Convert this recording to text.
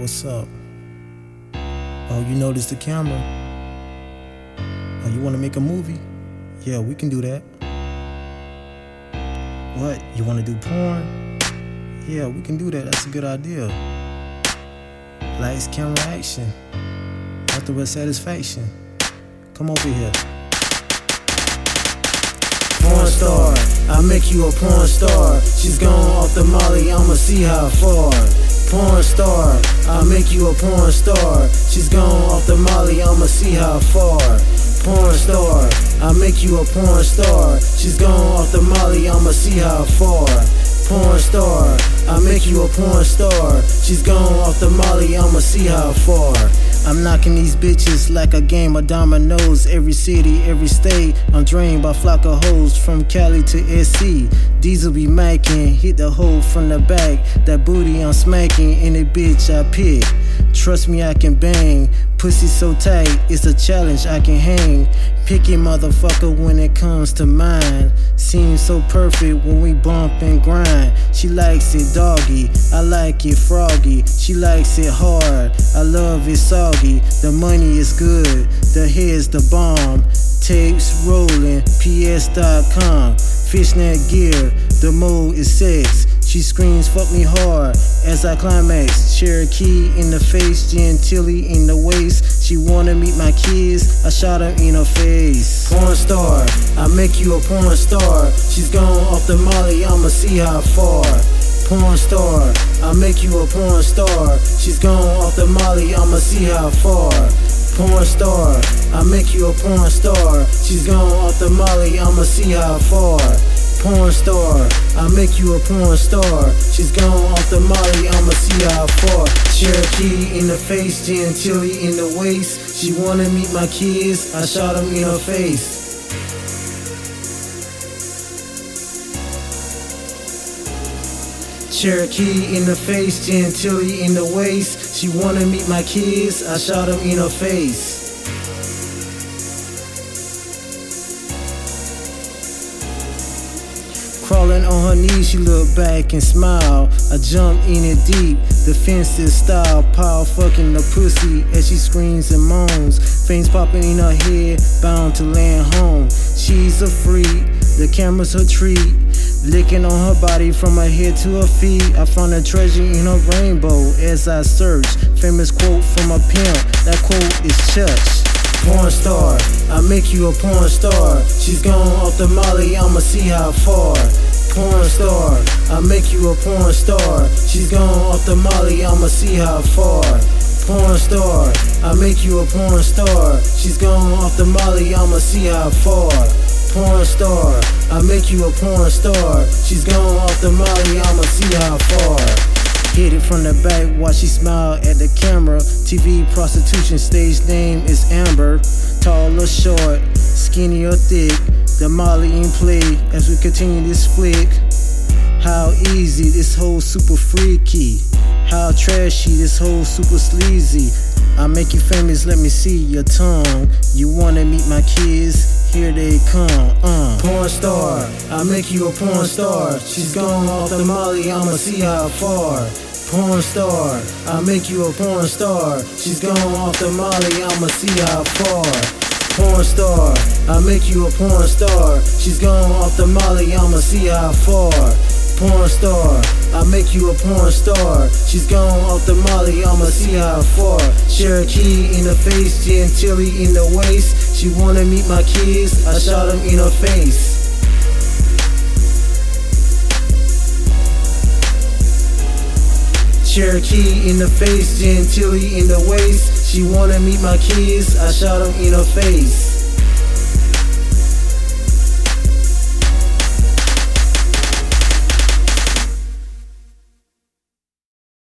What's up? Oh, you noticed the camera? Oh, you want to make a movie? Yeah, we can do that. What? You want to do porn? Yeah, we can do that. That's a good idea. Lights, camera, action. Afterward satisfaction. Come over here. Porn star, I make you a porn star. She's gone off the molly, I'ma see how far. Porn star, I make you a porn star. She's gone off the molly, I'ma see how far. Porn star, I make you a porn star. She's gone off the molly, I'ma see how far. Porn star, I make you a porn star. She's gone off the molly, I'ma see how far. I'm knocking these bitches like a game of dominoes. Every city, every state, I'm drained by flock of hoes from Cali to SC. Diesel be macking, hit the hole from the back. That booty I'm smacking, any bitch I pick. Trust me, I can bang. Pussy so tight, it's a challenge I can hang. Picky motherfucker when it comes to mine. Seems so perfect when we bump and grind. She likes it doggy, I like it froggy. She likes it hard, I love it soggy. The money is good, the head's the bomb. Tapes rolling, ps.com. Fishnet gear, the mode is sex. She screams, fuck me hard as I climax. Cherokee in the face, Gentilly in the waist. She wanna meet my kids, I shot her in her face. Porn star, I make you a porn star. She's gone off the molly, I'ma see how far. Porn star, I make you a porn star. She's gone off the molly, I'ma see how far. Porn star, I make you a porn star. She's gone off the molly, I'ma see how far porn star. I make you a porn star. She's gone off the molly, I'ma see how far. Cherokee in the face, Gentilly in the waist. She wanna meet my kids, I shot them in her face. Cherokee in the face, Gentilly in the waist. She wanna meet my kids, I shot them in her face. Crawling on her knees, she look back and smile. I jump in it deep, defensive style. Power fucking the pussy as she screams and moans. Fangs popping in her head, bound to land home. She's a freak, the camera's her treat. Licking on her body from her head to her feet. I found a treasure in her rainbow as I search. Famous quote from a pimp, that quote is Church porn star. I make you a porn star. She's gone off the molly, I'ma see how far. Porn star, I make you a porn star. She's gone off the molly, I'ma see how far. Porn star, I make you a porn star. She's gone off the molly, I'ma see how far. Porn star, I make you a porn star. She's gone off the molly, I'ma see how far. It from the back while she smile at the camera. TV prostitution stage name is Amber. Tall or short, skinny or thick. The Molly in play as we continue this flick. How easy, this whole super freaky. How trashy, this whole super sleazy. I make you famous, let me see your tongue. You wanna meet my kids? Here they come, uh. Porn star, I make you a porn star. She's gone off the molly, I'ma see how far. Porn star, I make you a porn star. She's gone off the molly, I'ma see how far. Porn star, I make you a porn star. She's gone off the molly, I'ma see how far. Porn star, I make you a porn star. She's gone off the molly, I'ma see how far. Cherokee in the face, Gentilly in the waist. She wanna meet my kids, I shot them in her face. Cherokee in the face, Gentilly in the waist. She wanna meet my kids, I shot them in her face.